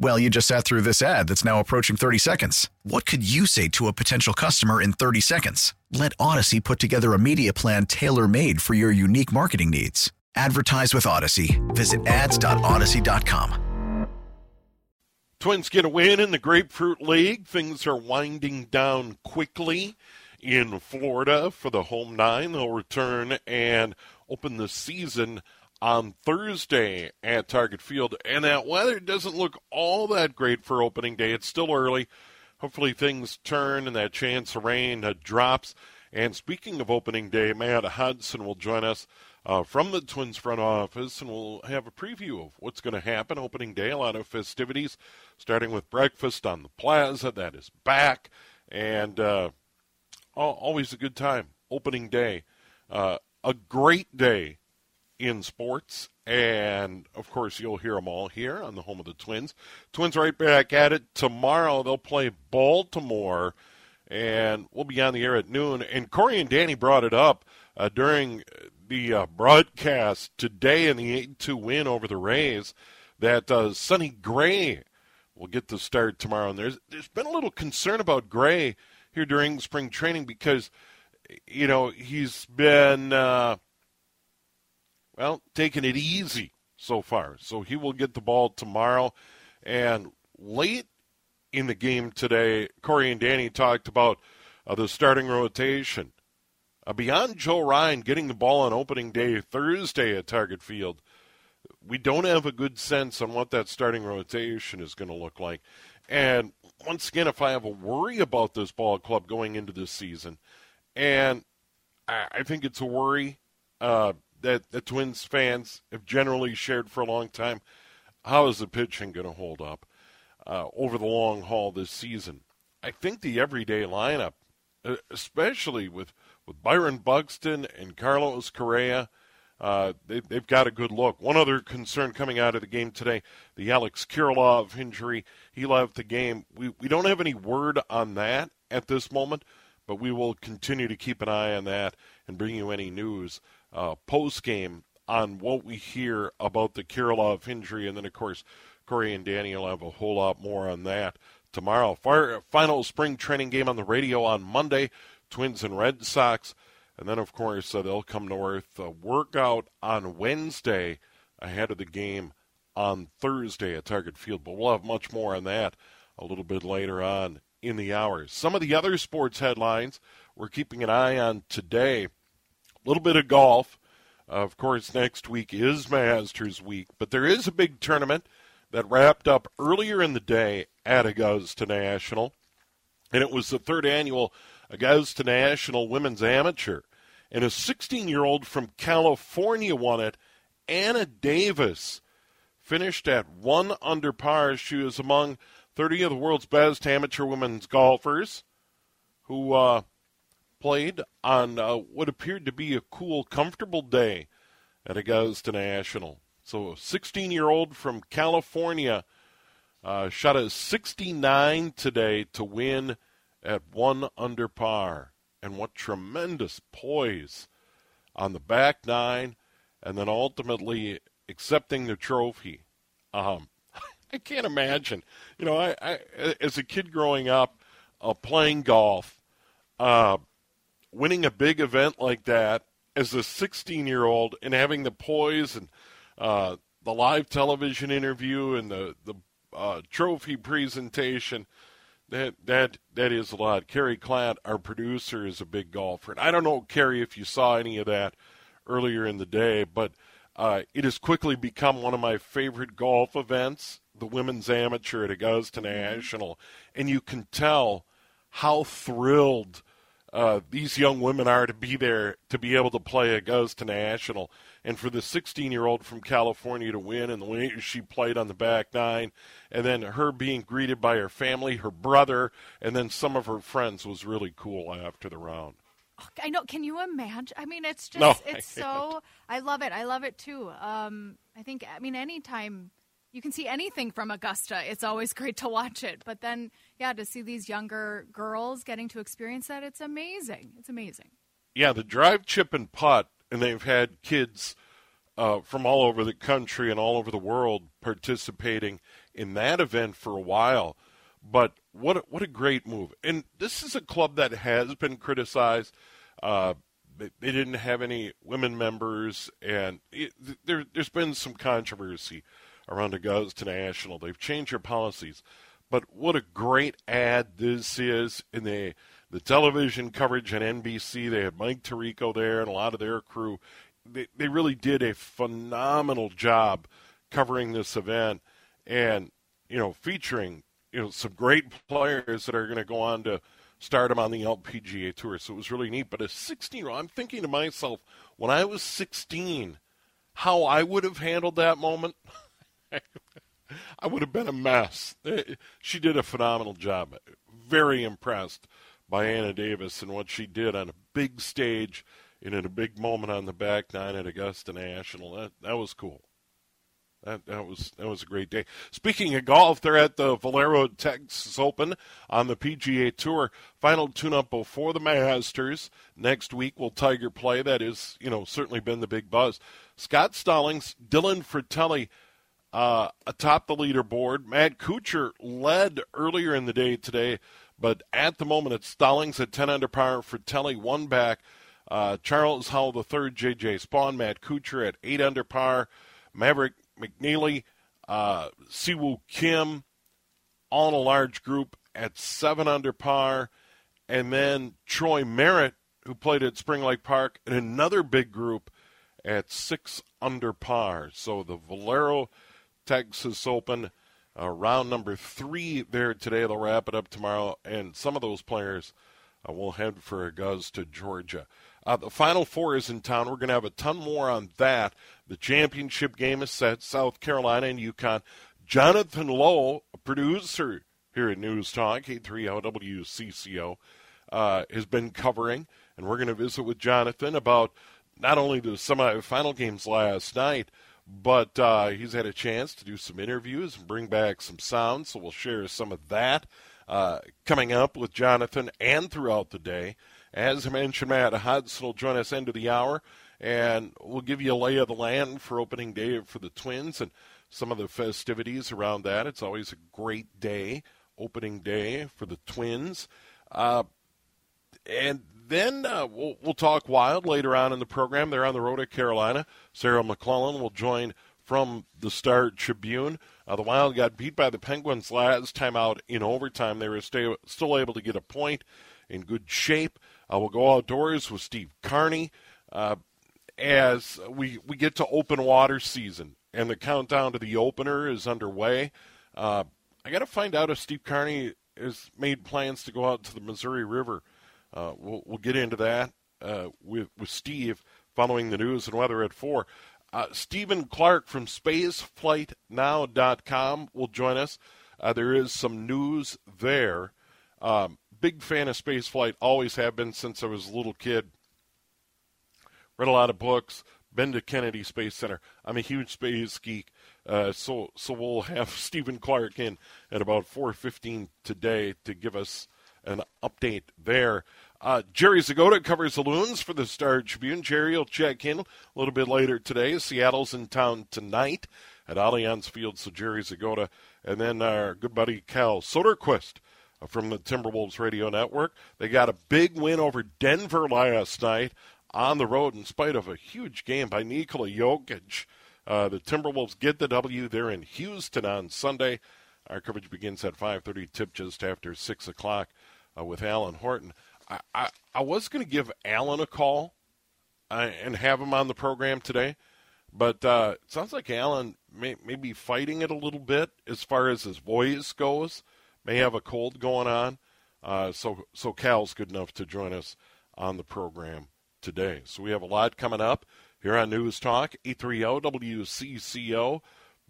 Well, you just sat through this ad that's now approaching 30 seconds. What could you say to a potential customer in 30 seconds? Let Audacy put together a media plan tailor made for your unique marketing needs. Advertise with Audacy. Visit ads.audacy.com. Twins get a win in the Grapefruit League. Things are winding down quickly in Florida for the home nine. They'll return and open the season on Thursday at Target Field. And that weather doesn't look all that great for opening day. It's still early. Hopefully things turn and that chance of rain uh, drops. And speaking of opening day, Matt Hudson will join us uh, from the Twins front office, and we'll have a preview of what's going to happen opening day. A lot of festivities, starting with breakfast on the plaza. That is back, and uh, always a good time. Opening day, uh, a great day in sports. And of course, you'll hear them all here on the home of the Twins. Twins right back at it tomorrow. They'll play Baltimore, and we'll be on the air at noon. And Corey and Danny brought it up uh, during the uh, broadcast today in the 8 2 win over the Rays that uh, Sonny Gray will get the start tomorrow. And there's, there's been a little concern about Gray here during spring training because, you know, he's been uh, well, taking it easy so far. So he will get the ball tomorrow. And late in the game today, Corey and Danny talked about uh, the starting rotation. Uh, beyond Joe Ryan getting the ball on opening day Thursday at Target Field, we don't have a good sense on what that starting rotation is going to look like. And once again, if I have a worry about this ball club going into this season, and I, I think it's a worry uh, that the Twins fans have generally shared for a long time. How is the pitching going to hold up uh, over the long haul this season? I think the everyday lineup, uh, especially with, with Byron Buxton and Carlos Correa, uh, they, have got a good look. One other concern coming out of the game today the Alex Kirilloff injury. He left the game. We, we don't have any word on that at this moment, but we will continue to keep an eye on that and bring you any news uh, post game on what we hear about the Kirilloff injury, and then of course Corey and Danny will have a whole lot more on that tomorrow. Fire, final spring training game on the radio on Monday, Twins and Red Sox, and then of course uh, they'll come north. Uh, workout on Wednesday ahead of the game on Thursday at Target Field, but we'll have much more on that a little bit later on in the hours. Some of the other sports headlines we're keeping an eye on today little bit of golf. Uh, of course, next week is Masters week, but there is a big tournament that wrapped up earlier in the day at Augusta National, and it was the third annual Augusta National Women's Amateur. And a 16 year old from California won it. Anna Davis finished at one under par. She was among 30 of the world's best amateur women's golfers who uh, played on uh, what appeared to be a cool, comfortable day at Augusta National. So, a 16 year old from California uh, shot a 69 today to win at one under par. And what tremendous poise on the back nine, and then ultimately accepting the trophy. Um, I can't imagine. You know, I, I as a kid growing up, uh, playing golf, uh, winning a big event like that as a 16 year old and having the poise and uh, the live television interview and the the uh, trophy presentation that that that is a lot. Kerry Klatt, our producer, is a big golfer, and I don't know, Kerry, if you saw any of that earlier in the day, but uh, it has quickly become one of my favorite golf events the women's amateur at Augusta National, and you can tell how thrilled uh, these young women are to be there to be able to play Augusta National, and for the 16-year-old from California to win, and the way she played on the back nine, and then her being greeted by her family, her brother, and then some of her friends was really cool after the round. I know. Can you imagine? I mean, it's just No, it's I so. I love it. I love it too. Um, I think. I mean, anytime you can see anything from Augusta, it's always great to watch it. But then, yeah, to see these younger girls getting to experience that, it's amazing. It's amazing. Yeah, the drive, chip, and putt, and they've had kids uh, from all over the country and all over the world participating in that event for a while. But what a, what a great move! And this is a club that has been criticized. Uh, they, didn't have any women members, and it, there, there's been some controversy around Augusta National. They've changed their policies, but what a great ad this is in the the television coverage on NBC. They had Mike Tirico there and a lot of their crew. They they really did a phenomenal job covering this event, and you know featuring you know some great players that are going to go on to start them on the LPGA tour. So it was really neat. But at 16, I'm thinking to myself, when I was 16, how I would have handled that moment. I would have been a mess. Eh, she did a phenomenal job. Very impressed by Anna Davis and what she did on a big stage and in a big moment on the back nine at Augusta National. That that was cool. That, that was that was a great day. Speaking of golf, they're at the Valero Texas Open on the PGA Tour. Final tune-up before the Masters. Next week will Tiger play. That is, you know, certainly been the big buzz. Scott Stallings, Dylan Frittelli, uh, atop the leaderboard. Matt Kuchar led earlier in the day today, but at the moment it's Stallings at 10 under par. Frittelli one back. Uh, Charles Howell the third, J.J. Spaun, Matt Kuchar at 8 under par. Maverick McNealy, uh, Siwoo Kim, all in a large group at seven under par, and then Troy Merritt, who played at Spring Lake Park, in another big group at six under par. So the Valero Texas Open, uh, round number three there today. They'll wrap it up tomorrow, and some of those players uh, will head for Augusta, Georgia. Uh, the Final Four is in town. We're going to have a ton more on that. The championship game is set. South Carolina and UConn. Jonathan Lowe, a producer here at News Talk, 83LWCCO, uh, has been covering, and we're going to visit with Jonathan about not only the semifinal games last night, but uh, he's had a chance to do some interviews and bring back some sound, so we'll share some of that uh, coming up with Jonathan and throughout the day. As I mentioned, Matt Hudson will join us end of the hour, and we'll give you a lay of the land for opening day for the Twins and some of the festivities around that. It's always a great day, opening day for the Twins. Uh, and then uh, we'll, we'll talk wild later on in the program. They're on the road to Carolina. Sarah McClellan will join from the Star Tribune. Uh, the Wild got beat by the Penguins last time out in overtime. They were stay, still able to get a point in good shape. Uh, we'll go outdoors with Steve Carney uh, as we we get to open water season, and the countdown to the opener is underway. Uh, I got to find out if Steve Carney has made plans to go out to the Missouri River. Uh, we'll, we'll get into that uh, with with Steve following the news and weather at four. Uh, Stephen Clark from SpaceFlightNow.com will join us. there is some news there. Um, big fan of spaceflight, always have been since I was a little kid. Read a lot of books, been to Kennedy Space Center. I'm a huge space geek, uh, so so we'll have Stephen Clark in at about 4:15 today to give us an update there. Uh, Jerry Zgoda covers the Loons for the Star Tribune. Jerry will check in a little bit later today. Seattle's in town tonight at Allianz Field, so Jerry Zgoda. And then our good buddy Cal Soderquist from the Timberwolves radio network. They got a big win over Denver last night on the road in spite of a huge game by Nikola Jokic. Uh, the Timberwolves get the W. They're in Houston on Sunday. Our coverage begins at 5:30, tip just after six o'clock uh, with Alan Horton. I, I, I was going to give Alan a call uh, and have him on the program today, But uh, it sounds like Alan may, may be fighting it a little bit as far as his voice goes. May have a cold going on. Uh, so so Cal's good enough to join us on the program today. So we have a lot coming up here on News Talk, 830 WCCO.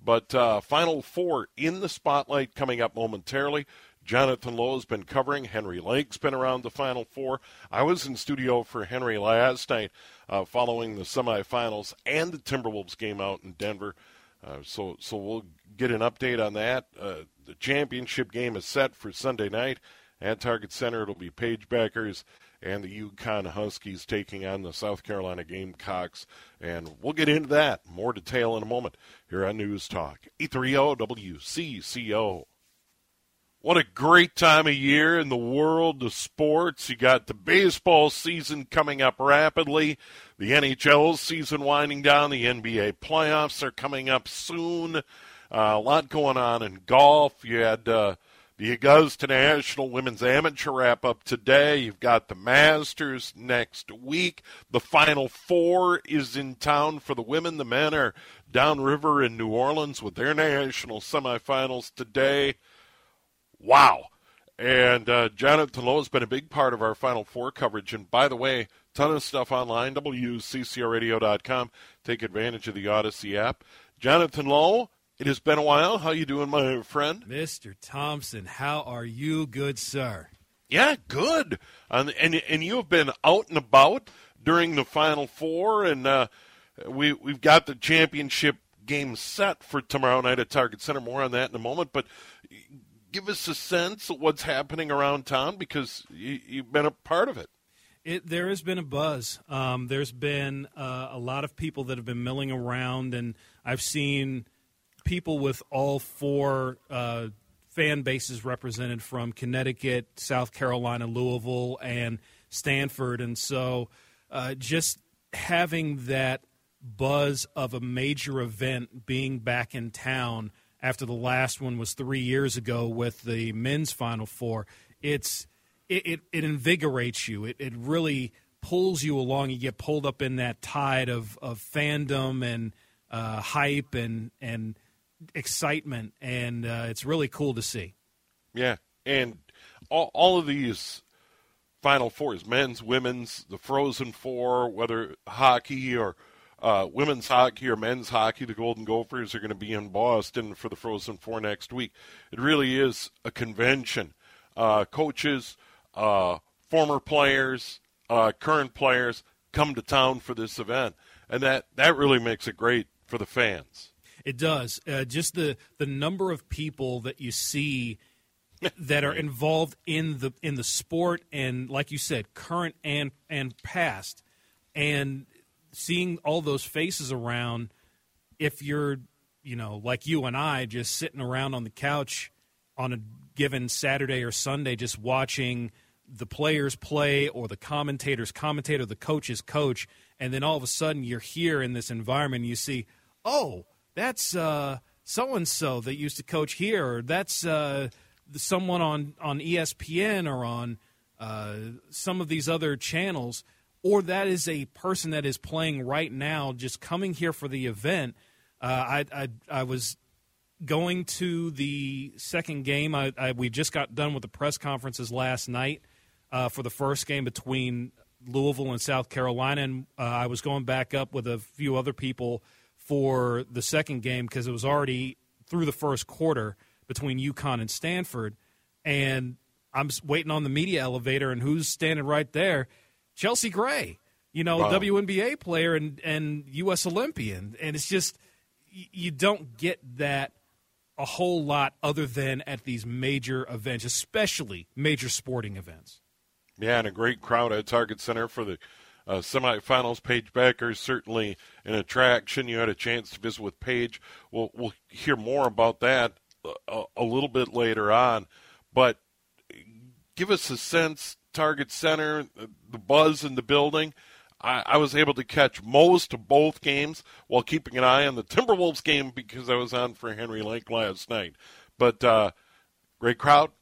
But uh, Final Four in the spotlight coming up momentarily. Jonathan Lowe has been covering. Henry Lake's been around the Final Four. I was in studio for Henry last night uh, following the semifinals and the Timberwolves game out in Denver. Uh, so, so we'll get an update on that. Uh, the championship game is set for Sunday night at Target Center. It'll be Paige Bueckers and the UConn Huskies taking on the South Carolina Gamecocks. And we'll get into that more detail in a moment here on News Talk. 830 WCCO. What a great time of year in the world of sports. You got the baseball season coming up rapidly, the NHL season winding down, the NBA playoffs are coming up soon. Uh, a lot going on in golf. You had uh, the Augusta National Women's Amateur wrap up today. You've got the Masters next week. The Final Four is in town for the women. The men are downriver in New Orleans with their national semifinals today. Wow. And uh, Jonathan Lowe has been a big part of our Final Four coverage. And by the way, ton of stuff online, WCCRadio.com. Take advantage of the Audacy app. Jonathan Lowe, it has been a while. How you doing, my friend? Mr. Thompson, how are you, good sir? Yeah, good. And and, and you have been out and about during the Final Four, and uh, we we've got the championship game set for tomorrow night at Target Center. More on that in a moment, but. Give us a sense of what's happening around town because you, you've been a part of it. It, there has been a buzz. Um, there's been uh, a lot of people that have been milling around, and I've seen people with all four uh, fan bases represented from Connecticut, South Carolina, Louisville, and Stanford. And so uh, just having that buzz of a major event being back in town after the last one was three years ago with the men's Final Four, it's it, it, it invigorates you. It, it really pulls you along. You get pulled up in that tide of, of fandom and uh, hype and and excitement, and uh, it's really cool to see. Yeah, and all, all of these Final Fours, men's, women's, the Frozen Four, whether hockey or uh, women's hockey or men's hockey, the Golden Gophers are going to be in Boston for the Frozen Four next week. It really is a convention. Uh, coaches, uh, former players, uh, current players come to town for this event, and that, that really makes it great for the fans. It does. Uh, just the the number of people that you see that are involved in the in the sport and like you said, current and and past, and seeing all those faces around. If you're, you know, like you and I, just sitting around on the couch on a given Saturday or Sunday, just watching the players play or the commentators commentator, the coaches coach, and then all of a sudden you're here in this environment, and you see, oh that's so and so that used to coach here, or that's uh, someone on on ESPN or on uh, some of these other channels, or that is a person that is playing right now, just coming here for the event. Uh, I, I I was going to the second game. I, I, we just got done with the press conferences last night uh, for the first game between Louisville and South Carolina, and uh, I was going back up with a few other people for the second game because it was already through the first quarter between UConn and Stanford. And I'm waiting on the media elevator, and who's standing right there? Chelsea Gray, you know, wow. WNBA player and, and U.S. Olympian. And it's just, you don't get that a whole lot other than at these major events, especially major sporting events. Yeah, and a great crowd at Target Center for the uh, semifinals. Paige Bueckers is certainly an attraction. You had a chance to visit with Paige. We'll, we'll hear more about that a, a little bit later on. But give us a sense, Target Center, the buzz in the building. I, I, was able to catch most of both games while keeping an eye on the Timberwolves game because I was on for Henry Lake last night. But uh, great crowd.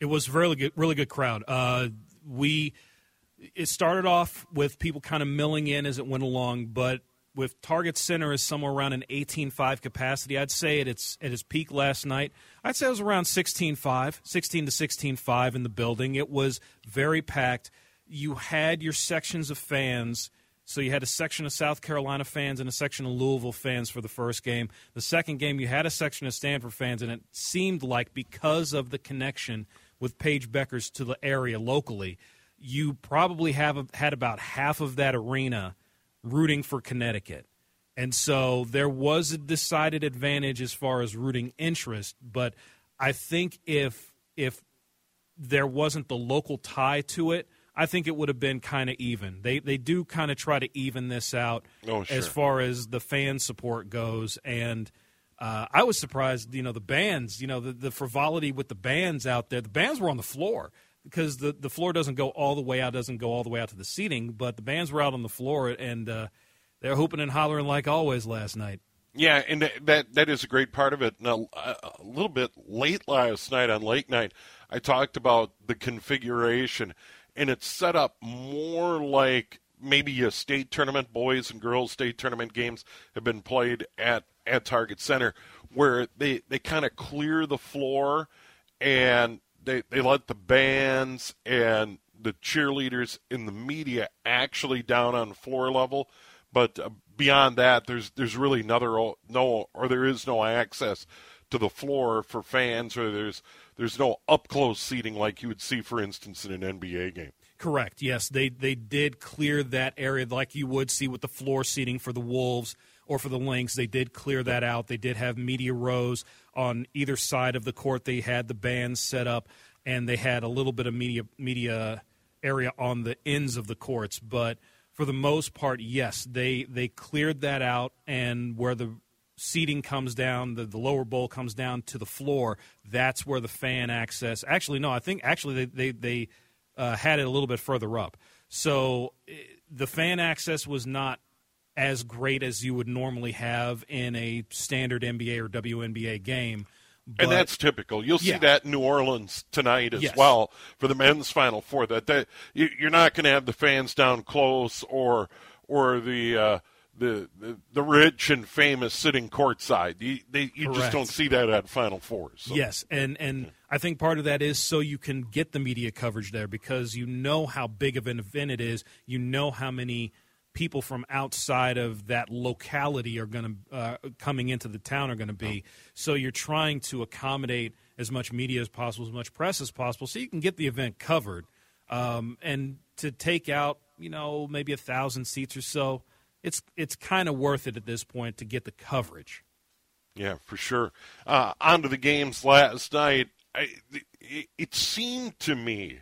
It was really good, really good crowd. Uh, we it started off with people kind of milling in as it went along, but with Target Center is somewhere around an 18.5 capacity. I'd say at its at its peak last night, I'd say it was around 16.5, 16 to 16.5 in the building. It was very packed. You had your sections of fans. So you had a section of South Carolina fans and a section of Louisville fans for the first game. The second game, you had a section of Stanford fans, and it seemed like because of the connection with Paige Bueckers to the area locally, you probably have had about half of that arena rooting for Connecticut. And so there was a decided advantage as far as rooting interest, but I think if if there wasn't the local tie to it, I think it would have been kind of even. They they do kind of try to even this out oh, sure. as far as the fan support goes, and uh, I was surprised. You know, the bands, you know, the, the frivolity with the bands out there. The bands were on the floor because the the floor doesn't go all the way out, doesn't go all the way out to the seating, but the bands were out on the floor and uh, they're hooping and hollering like always last night. Yeah, and that that is a great part of it. Now, a little bit late last night on late night, I talked about the configuration and it's set up more like maybe a state tournament, boys and girls state tournament games have been played at, at Target Center, where they, they kind of clear the floor and they, they let the bands and the cheerleaders in the media actually down on floor level. But uh, beyond that, there's there's really another no or there is no access to the floor for fans, or there's there's no up close seating like you would see, for instance, in an NBA game. Correct. Yes, they they did clear that area like you would see with the floor seating for the Wolves or for the Lynx. They did clear that out. They did have media rows on either side of the court. They had the bands set up, and they had a little bit of media media area on the ends of the courts. But for the most part, yes, they they cleared that out, and where the seating comes down, the, the lower bowl comes down to the floor. That's where the fan access. Actually, no, I think actually they they, they uh, had it a little bit further up. So eh, the fan access was not as great as you would normally have in a standard NBA or WNBA game. But, and that's typical. You'll see yeah. that in New Orleans tonight as yes. well for the men's Final Four. That, that you're not going to have the fans down close or or the uh, the, the, the rich and famous sitting courtside. You, they, you just don't see that at Final Fours. So. Yes, and and I think part of that is so you can get the media coverage there because you know how big of an event it is. You know how many people from outside of that locality are going to uh, coming into the town are going to be. So you're trying to accommodate as much media as possible, as much press as possible, so you can get the event covered. Um, and to take out, you know, maybe a thousand seats or so it's it's kind of worth it at this point to get the coverage. Yeah, for sure. Uh, on to the games last night. I, it, it seemed to me,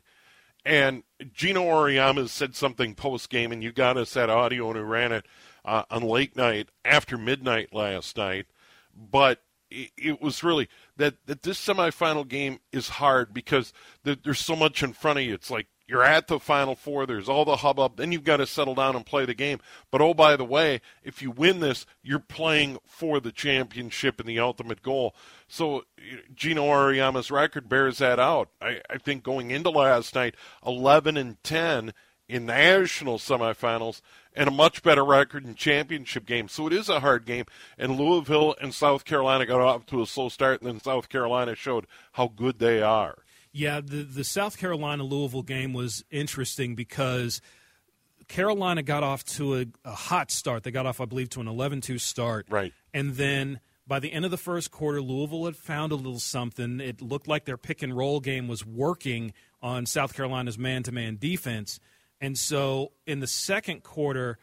and Geno Auriemma said something post game, and you got us that audio and who ran it uh, on late night after midnight last night. But it, it, was really that, that this semifinal game is hard because there's so much in front of you. It's like you're at the Final Four. There's all the hubbub. Then you've got to settle down and play the game. But oh, by the way, if you win this, you're playing for the championship and the ultimate goal. So Geno Auriemma's record bears that out. I, I think going into last night, 11 and 10 in national semifinals and a much better record in championship games. So it is a hard game. And Louisville and South Carolina got off to a slow start, and then South Carolina showed how good they are. Yeah, the the South Carolina Louisville game was interesting because Carolina got off to a, a hot start. They got off, I believe, to an 11-2 start. Right. And then by the end of the first quarter, Louisville had found a little something. It looked like their pick and roll game was working on South Carolina's man-to-man defense. And so in the second quarter,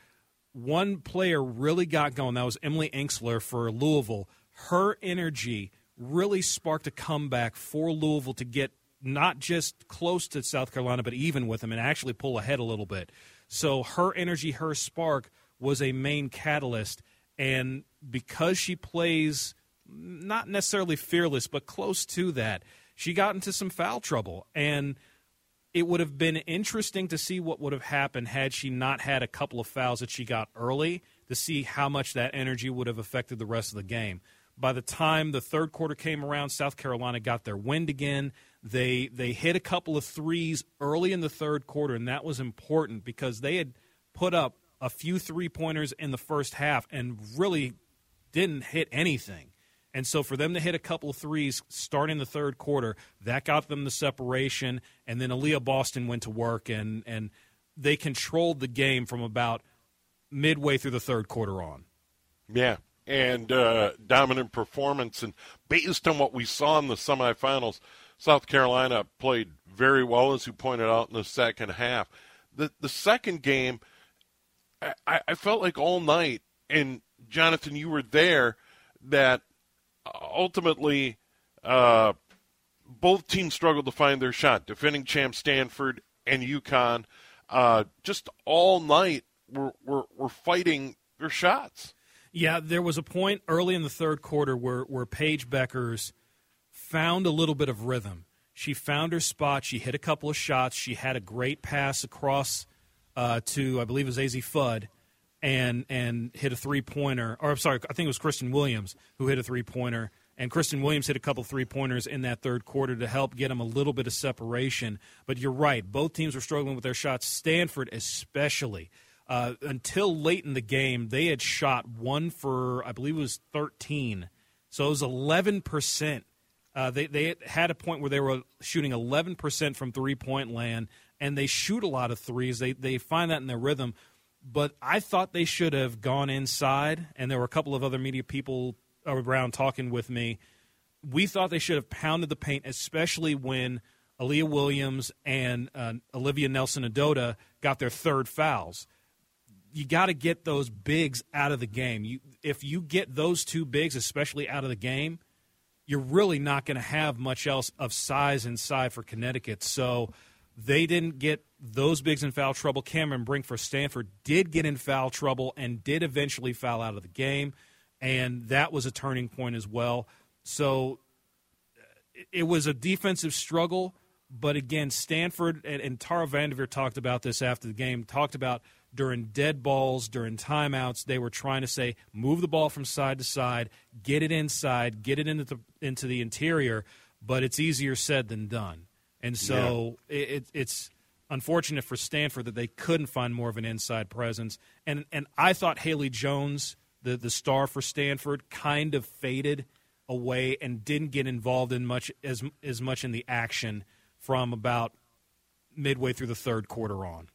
one player really got going. That was Emily Engstler for Louisville. Her energy really sparked a comeback for Louisville to get not just close to South Carolina, but even with them and actually pull ahead a little bit. So her energy, her spark was a main catalyst. And because she plays not necessarily fearless, but close to that, she got into some foul trouble. And it would have been interesting to see what would have happened had she not had a couple of fouls that she got early to see how much that energy would have affected the rest of the game. By the time the third quarter came around, South Carolina got their wind again. They they hit a couple of threes early in the third quarter, and that was important because they had put up a few three pointers in the first half and really didn't hit anything. And so for them to hit a couple of threes starting the third quarter, that got them the separation. And then Aliyah Boston went to work and, and they controlled the game from about midway through the third quarter on. Yeah. And uh, dominant performance. And based on what we saw in the semifinals, South Carolina played very well, as you pointed out, in the second half. The, the second game, I, I felt like all night, and Jonathan, you were there, that ultimately uh, both teams struggled to find their shot. Defending champ Stanford and UConn, uh, just all night were, were, were fighting their shots. Yeah, there was a point early in the third quarter where, where Paige Bueckers found a little bit of rhythm. She found her spot. She hit a couple of shots. She had a great pass across uh, to, I believe it was Azzi Fudd, and and hit a three pointer. Or I'm sorry, I think it was Christyn Williams who hit a three pointer. And Christyn Williams hit a couple three pointers in that third quarter to help get them a little bit of separation. But you're right, both teams were struggling with their shots. Stanford, especially. Uh, until late in the game, they had shot one for, I believe it was 13. So it was 11%. Uh, they, they had a point where they were shooting 11% from three point land, and they shoot a lot of threes. They, they find that in their rhythm but I thought they should have gone inside, and there were a couple of other media people around talking with me. We thought they should have pounded the paint, especially when Aaliyah Williams and uh, Olivia Nelson-Ododa got their third fouls. You got to get those bigs out of the game. You, if you get those two bigs, especially out of the game, you're really not going to have much else of size inside for Connecticut. So they didn't get those bigs in foul trouble. Cameron Brink for Stanford did get in foul trouble and did eventually foul out of the game, and that was a turning point as well. So it was a defensive struggle, but again, Stanford and, and Tara Vanderveer talked about this after the game. Talked about during dead balls, during timeouts, they were trying to say move the ball from side to side, get it inside, get it into the into the interior. But it's easier said than done. And so yeah. it, it's unfortunate for Stanford that they couldn't find more of an inside presence. And and I thought Haley Jones, the the star for Stanford, kind of faded away and didn't get involved in much as as much in the action from about midway through the third quarter on.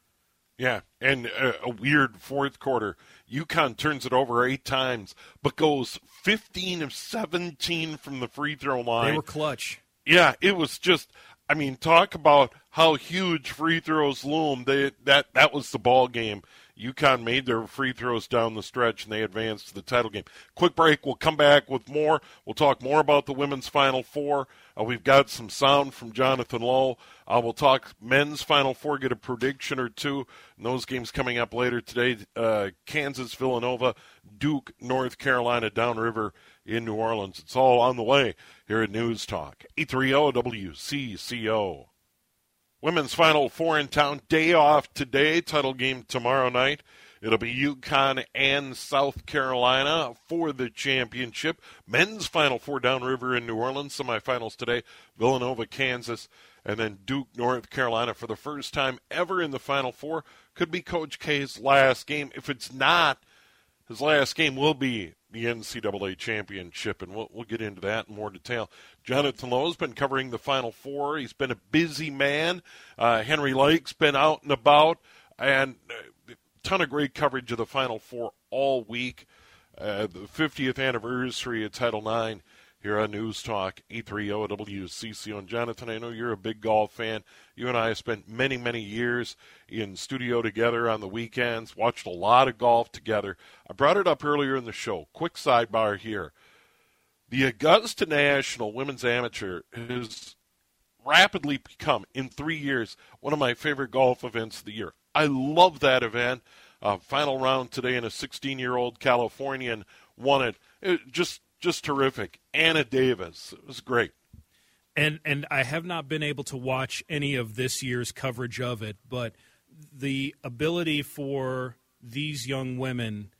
Yeah, and a, a weird fourth quarter. UConn turns it over eight times, but goes 15 of 17 from the free throw line. They were clutch. Yeah, it was just I mean, talk about how huge free throws loom. They that that was the ball game. UConn made their free throws down the stretch and they advanced to the title game. Quick break. We'll come back with more. We'll talk more about the women's Final Four. Uh, we've got some sound from Jonathan Lowe. Uh, we'll talk men's Final Four, get a prediction or two. And those games coming up later today uh, Kansas, Villanova, Duke, North Carolina, downriver in New Orleans. It's all on the way here at News Talk. 830 WCCO. Women's Final Four in town. Day off today. Title game tomorrow night. It'll be UConn and South Carolina for the championship. Men's Final Four downriver in New Orleans. Semifinals today. Villanova, Kansas, and then Duke, North Carolina for the first time ever in the Final Four. Could be Coach K's last game. If it's not, his last game will be the NCAA championship, and we'll, we'll get into that in more detail. Jonathan Lowe's been covering the Final Four. He's been a busy man. Uh, Henry Lake's been out and about, and a uh, ton of great coverage of the Final Four all week. Uh, the 50th anniversary of Title IX here on News Talk 830 WCCO. And Jonathan, I know you're a big golf fan. You and I have spent many, many years in studio together on the weekends, watched a lot of golf together. I brought it up earlier in the show. Quick sidebar here. The Augusta National Women's Amateur has rapidly become, in three years, one of my favorite golf events of the year. I love that event. Uh, final round today, and a 16 year old Californian won it. it just just terrific. Anna Davis, it was great. And and I have not been able to watch any of this year's coverage of it, but the ability for these young women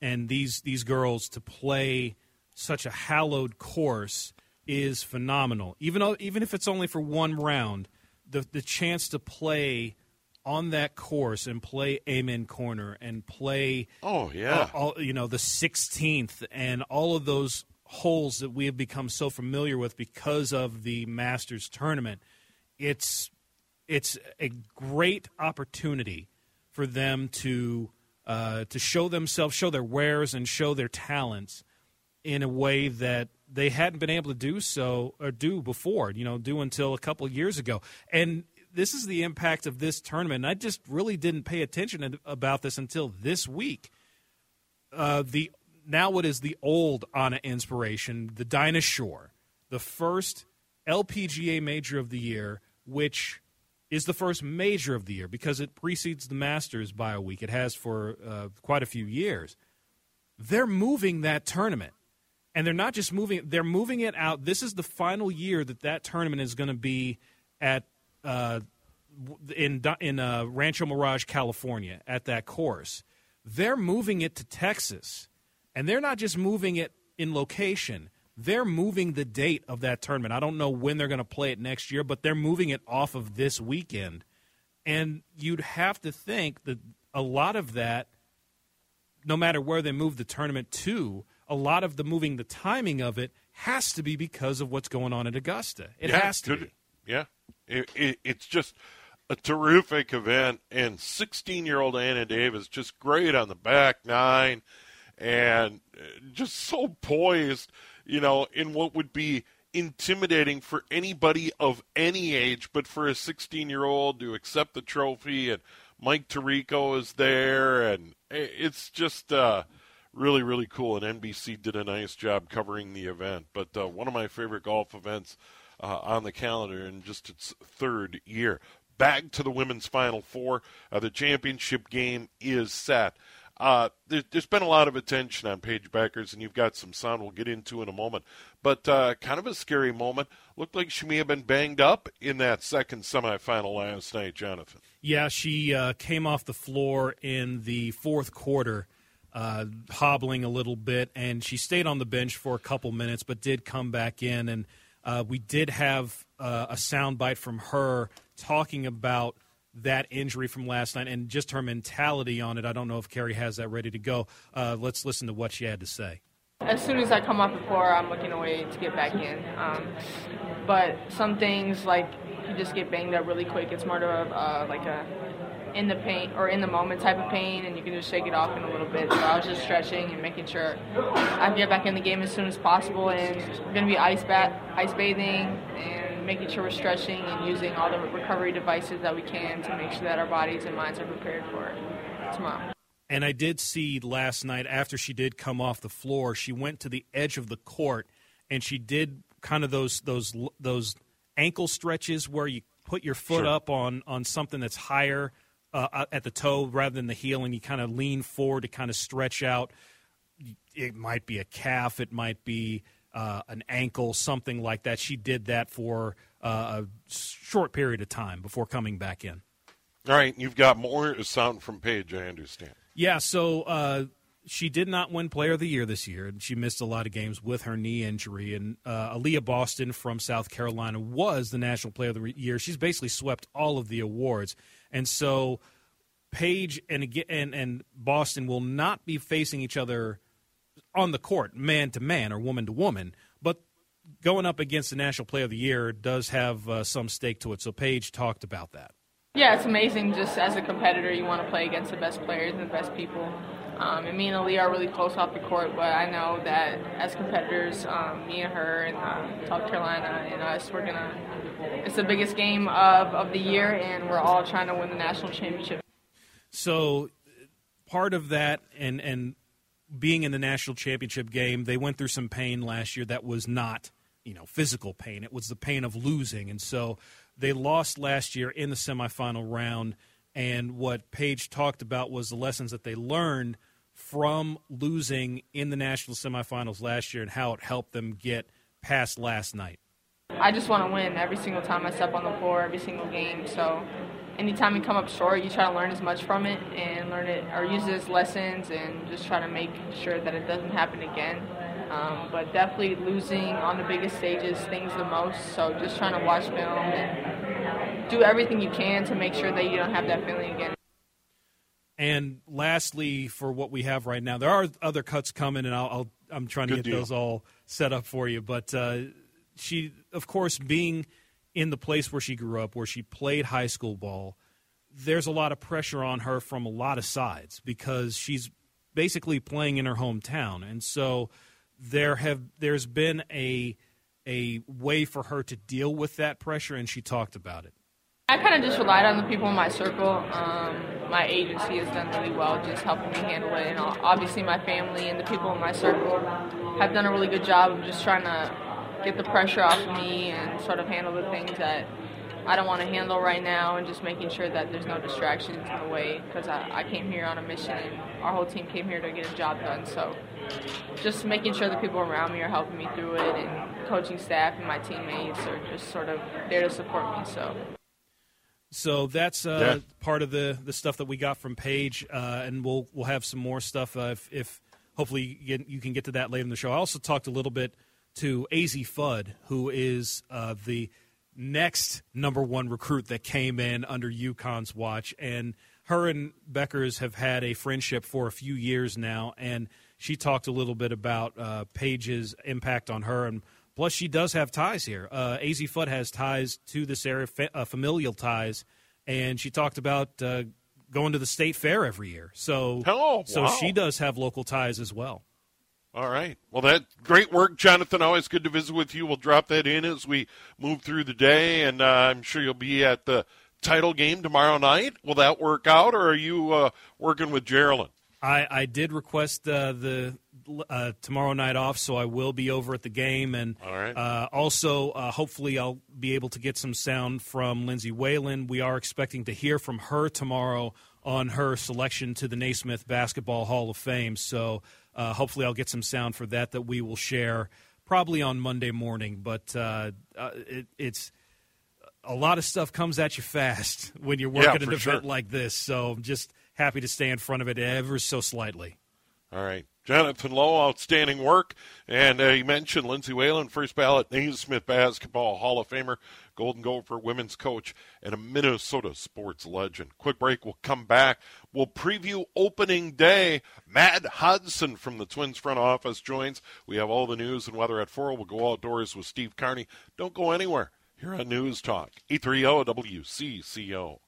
and these these girls to play such a hallowed course is phenomenal. Even though, even if it's only for one round, the the chance to play on that course and play Amen Corner and play oh yeah uh, all, you know the 16th and all of those holes that we have become so familiar with because of the Masters tournament it's it's a great opportunity for them to uh, to show themselves show their wares and show their talents in a way that they hadn't been able to do so or do before, you know, do until a couple years ago. And this is the impact of this tournament. And I just really didn't pay attention about this until this week. Uh, the now what is the old ANA Inspiration, the Dinah Shore, the first LPGA major of the year, which is the first major of the year because it precedes the Masters by a week. It has for uh, quite a few years. They're moving that tournament. And they're not just moving they're moving it out. This is the final year that that tournament is going to be at uh, in in uh, Rancho Mirage California at that course. They're moving it to Texas and they're not just moving it in location they're moving the date of that tournament I don't know when they're going to play it next year but they're moving it off of this weekend and you'd have to think that a lot of that no matter where they move the tournament to a lot of the moving the timing of it has to be because of what's going on at Augusta. It yeah, has to be. Yeah. It, it, it's just a terrific event. And 16 year old Anna Davis, just great on the back nine and uh, just so poised, you know, in what would be intimidating for anybody of any age, but for a 16 year old to accept the trophy. And Mike Tirico is there. And it's just. Uh, really, really cool. And NBC did a nice job covering the event. But uh, one of my favorite golf events uh, on the calendar in just its third year. Back to the women's Final Four. Uh, the championship game is set. Uh, there, has been a lot of attention on Paige Bueckers, and you've got some sound we'll get into in a moment. But uh, kind of a scary moment. Looked like she may have been banged up in that second semifinal last night, Jonathan. Yeah, she uh, came off the floor in the fourth quarter uh, hobbling a little bit, and she stayed on the bench for a couple minutes, but did come back in. And uh, we did have uh, a soundbite from her talking about that injury from last night and just her mentality on it. I don't know if Kerry has that ready to go. Uh, let's listen to what she had to say. As soon as I come off the floor, I'm looking away to get back in. Um, but some things like you just get banged up really quick. It's more of uh, like a in the pain or in the moment type of pain, and you can just shake it off in a little bit. So I was just stretching and making sure I get back in the game as soon as possible. And going to be ice bat, ice bathing, and making sure we're stretching and using all the recovery devices that we can to make sure that our bodies and minds are prepared for tomorrow. And I did see last night after she did come off the floor, she went to the edge of the court and she did kind of those those those ankle stretches where you put your foot sure. up on on something that's higher uh, uh, at the toe rather than the heel, and you kind of lean forward to kind of stretch out. It might be a calf, it might be uh, an ankle, something like that. She did that for uh, a short period of time before coming back in. All right, you've got more sound from Paige, I understand. Yeah, so uh, she did not win Player of the Year this year, and she missed a lot of games with her knee injury. And uh, Aliyah Boston from South Carolina was the National Player of the Year. She's basically swept all of the awards. And so Paige and and and Boston will not be facing each other on the court, man to man or woman to woman, but going up against the National Player of the Year does have uh, some stake to it. So Paige talked about that. Yeah, it's amazing. Just as a competitor, you want to play against the best players and the best people. Um, and me and Ali are really close off the court, but I know that as competitors, um, me and her and um, South Carolina and us, we're gonna it's the biggest game of, of the year, and we're all trying to win the national championship. So, part of that, and and being in the national championship game, they went through some pain last year that was not, you know, physical pain. It was the pain of losing, and so they lost last year in the semifinal round. And what Paige talked about was the lessons that they learned from losing in the national semifinals last year and how it helped them get past last night. I just want to win every single time I step on the floor, every single game. So anytime you come up short, you try to learn as much from it and learn it or use it as lessons and just try to make sure that it doesn't happen again. Um, but definitely losing on the biggest stages stings the most. So just trying to watch film and do everything you can to make sure that you don't have that feeling again. And lastly, for what we have right now, there are other cuts coming, and I'll, i am trying to Good get deal. those all set up for you. But uh, she, of course, being in the place where she grew up, where she played high school ball, there's a lot of pressure on her from a lot of sides because she's basically playing in her hometown, and so there have there's been a a way for her to deal with that pressure, and she talked about it. I kind of just relied on the people in my circle. Um, my agency has done really well, just helping me handle it, and obviously my family and the people in my circle have done a really good job of just trying to get the pressure off of me and sort of handle the things that I don't want to handle right now, and just making sure that there's no distractions in the way because I, I came here on a mission, and our whole team came here to get a job done. So just making sure the people around me are helping me through it, and coaching staff and my teammates are just sort of there to support me. So. So that's uh, yeah. part of the, the stuff that we got from Paige, uh, and we'll we'll have some more stuff uh, if, if, hopefully you, get, you, can get to that later in the show. I also talked a little bit to Azzi Fudd, who is uh, the next number one recruit that came in under UConn's watch, and her and Bueckers have had a friendship for a few years now, and she talked a little bit about uh, Paige's impact on her and Plus, she does have ties here. Uh, Azzi Fudd has ties to this area, fa- uh, familial ties, and she talked about uh, going to the state fair every year. So, oh, so she does have local ties as well. All right. Well, that great work, Jonathan. Always good to visit with you. We'll drop that in as we move through the day, and uh, I'm sure you'll be at the title game tomorrow night. Will that work out, or are you uh, working with Geraldine? I, I did request uh, the uh, tomorrow night off, so I will be over at the game. And uh, also, uh, hopefully, I'll be able to get some sound from Lindsay Whalen. We are expecting to hear from her tomorrow on her selection to the Naismith Basketball Hall of Fame. So uh, hopefully, I'll get some sound for that that we will share probably on Monday morning. But uh, uh, it, it's a lot of stuff comes at you fast when you're working yeah, an event sure. like this. So I'm just happy to stay in front of it ever so slightly. All right. Jonathan Lowe, outstanding work. And uh, you mentioned Lindsay Whalen, first ballot Naismith Basketball Hall of Famer, Golden Gopher women's coach, and a Minnesota sports legend. Quick break. We'll come back. We'll preview opening day. Matt Hodson from the Twins front office joins. We have all the news and weather at 4. We'll go outdoors with Steve Carney. Don't go anywhere. Here on News Talk, 830 WCCO.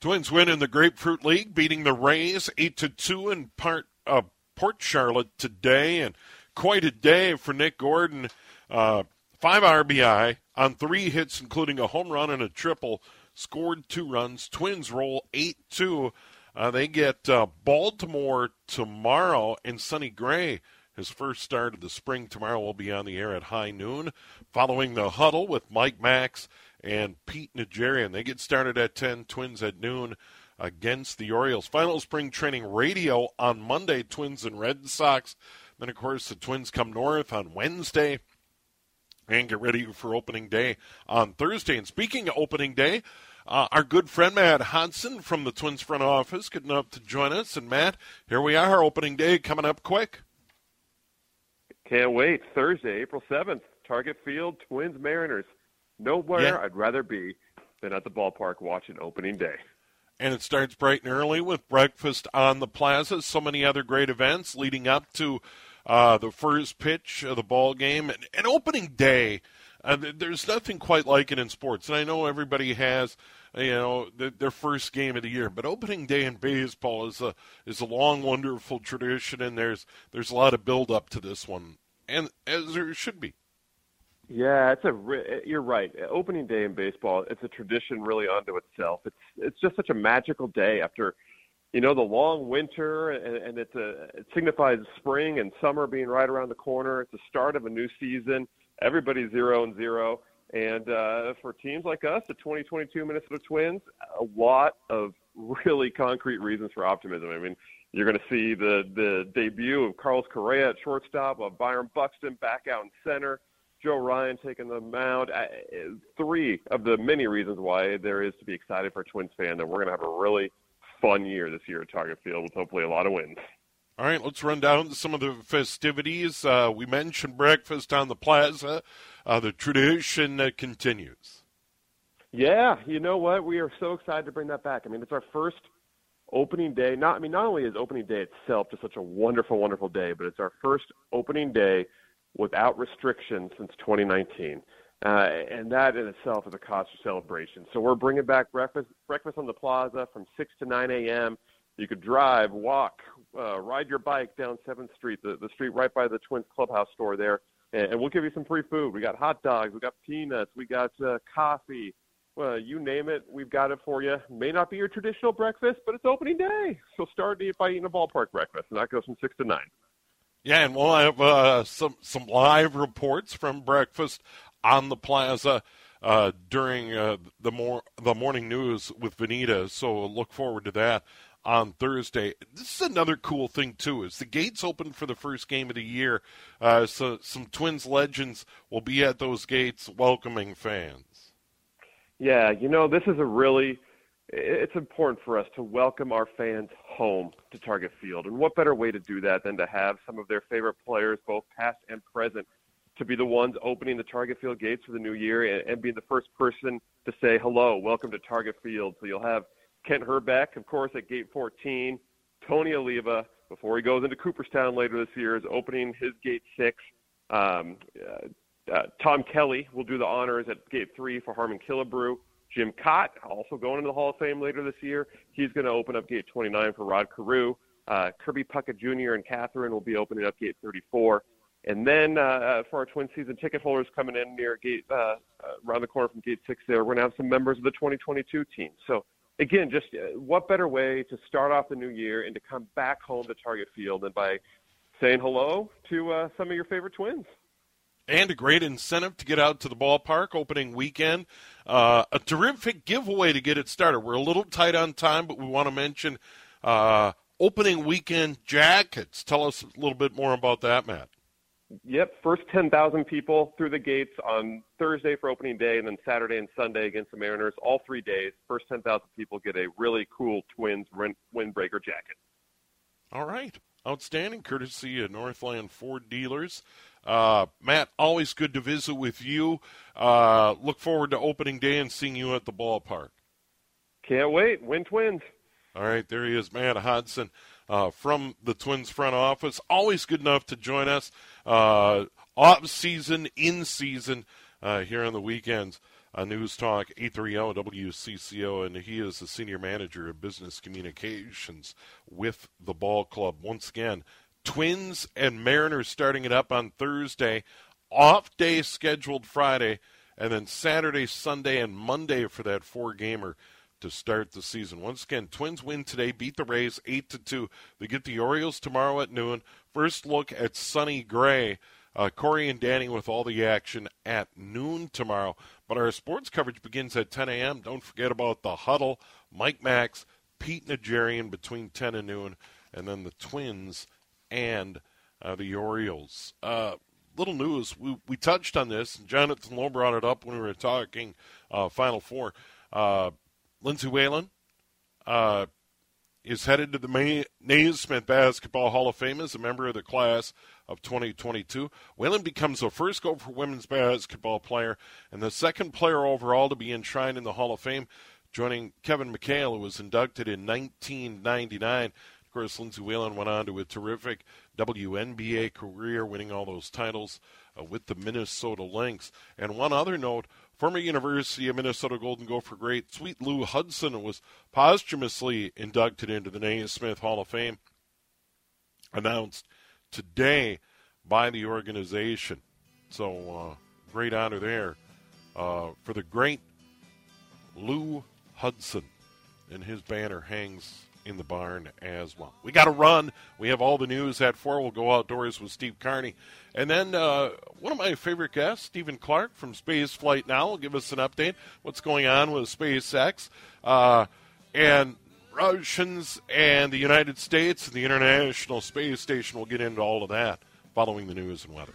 Twins win in the Grapefruit League, beating the Rays 8 to 2 in part uh, Port Charlotte today, and quite a day for Nick Gordon. Uh, five RBI on three hits, including a home run and a triple. Scored two runs. Twins roll 8 2. Uh, they get uh, Baltimore tomorrow, and Sonny Gray, his first start of the spring tomorrow, will be on the air at high noon. Following the huddle with Mike Max and Pete Najarian. They get started at 10, Twins at noon against the Orioles. Final spring training radio on Monday, Twins and Red Sox. Then, of course, the Twins come north on Wednesday and get ready for opening day on Thursday. And speaking of opening day, uh, our good friend Matt Hodson from the Twins front office getting up to join us. And Matt, here we are, opening day coming up quick. Can't wait. Thursday, April 7th, Target Field, Twins Mariners. Nowhere yeah. I'd rather be than at the ballpark watching opening day and it starts bright and early with breakfast on the plaza. So many other great events leading up to uh, the first pitch of the ball game and, and opening day. Uh, there's nothing quite like it in sports, and I know everybody has, you know, the, their first game of the year. But opening day in baseball is a is a long, wonderful tradition, and there's there's a lot of build up to this one, and as there should be. Yeah, it's a. You're right. Opening day in baseball, it's a tradition really unto itself. It's it's just such a magical day after, you know, the long winter, and, and it's a it signifies spring and summer being right around the corner. It's the start of a new season. Everybody's zero and zero, and uh, for teams like us, the 2022 Minnesota Twins, a lot of really concrete reasons for optimism. I mean, you're going to see the the debut of Carlos Correa at shortstop, of Byron Buxton back out in center Joe Ryan taking the mound. Three of the many reasons why there is to be excited for a Twins fan that we're going to have a really fun year this year at Target Field with hopefully a lot of wins. All right, let's run down some of the festivities. Uh, we mentioned breakfast on the plaza. Uh, the tradition uh, continues. Yeah, you know what? We are so excited to bring that back. I mean, it's our first opening day. Not, I mean, not only is opening day itself just such a wonderful, wonderful day, but it's our first opening day without restrictions since 2019. Uh, and that in itself is a cause for celebration. So we're bringing back breakfast, breakfast on the plaza from 6 to 9 a.m. You could drive, walk, uh, ride your bike down 7th Street, the, the street right by the Twins Clubhouse store there, and, and we'll give you some free food. We got hot dogs, we got peanuts, we got uh, coffee. Well, you name it, we've got it for you. May not be your traditional breakfast, but it's opening day. So start by eating a ballpark breakfast, and that goes from 6 to 9. Yeah, and we'll have uh, some some live reports from breakfast on the plaza uh, during uh, the more the morning news with Venita. So look forward to that on Thursday. This is another cool thing too. Is the gates open for the first game of the year? Uh, so some Twins legends will be at those gates welcoming fans. Yeah, you know this is a really it's important for us to welcome our fans home to Target Field. And what better way to do that than to have some of their favorite players, both past and present, to be the ones opening the Target Field gates for the new year and, and being the first person to say hello, welcome to Target Field. So you'll have Kent Hrbek, of course, at gate 14. Tony Oliva, before he goes into Cooperstown later this year, is opening his gate six. Um, uh, uh, Tom Kelly will do the honors at gate three for Harmon Killebrew. Jim Kaat, also going into the Hall of Fame later this year, he's going to open up gate 29 for Rod Carew. Uh, Kirby Puckett Jr. and Catherine will be opening up gate 34. And then uh, uh, for our twin season ticket holders coming in near gate uh, uh, around the corner from gate six, there we're going to have some members of the 2022 team. So again, just uh, what better way to start off the new year and to come back home to Target Field than by saying hello to uh, some of your favorite twins. And a great incentive to get out to the ballpark opening weekend. Uh, a terrific giveaway to get it started. We're a little tight on time, but we want to mention uh, opening weekend jackets. Tell us a little bit more about that, Matt. Yep, first 10,000 people through the gates on Thursday for opening day, and then Saturday and Sunday against the Mariners. All three days, first 10,000 people get a really cool Twins windbreaker jacket. All right, outstanding, courtesy of Northland Ford dealers. Uh, Matt, always good to visit with you. Uh, look forward to opening day and seeing you at the ballpark. Can't wait. Win Twins. All right, there he is, Matt Hodson uh, from the Twins front office. Always good enough to join us uh, off season, in season, uh, here on the weekends. Uh, News Talk A 830 WCCO, and he is the senior manager of business communications with the ball club. Once again, Twins and Mariners starting it up on Thursday, off day scheduled Friday, and then Saturday, Sunday, and Monday for that four gamer to start the season. Once again, Twins win today, beat the Rays 8 to 2. They get the Orioles tomorrow at noon. First look at Sonny Gray. Uh, Corey and Danny with all the action at noon tomorrow. But our sports coverage begins at 10 a.m. Don't forget about the huddle, Mike Max, Pete Najarian between 10 and noon, and then the Twins and uh, the Orioles. Uh, little news. We, we touched on this, and Jonathan Lowe brought it up when we were talking uh, Final Four. Uh, Lindsay Whalen uh, is headed to the May- Naismith Basketball Hall of Fame as a member of the class of 2022. Whalen becomes the first Gopher women's basketball player and the second player overall to be enshrined in the Hall of Fame, joining Kevin McHale, who was inducted in 1999. Course, Lindsay Whalen went on to a terrific WNBA career, winning all those titles uh, with the Minnesota Lynx. And one other note Former University of Minnesota Golden Gopher great Sweet Lou Hudson was posthumously inducted into the Naismith Hall of Fame, announced today by the organization. So, uh, great honor there uh, for the great Lou Hudson. And his banner hangs in the barn as well. We got to run. We have all the news at 4. We'll go outdoors with Steve Carney. And then uh, one of my favorite guests, Stephen Clark from Space Flight Now, will give us an update what's going on with SpaceX. Uh, and Russians and the United States and the International Space Station will get into all of that following the news and weather.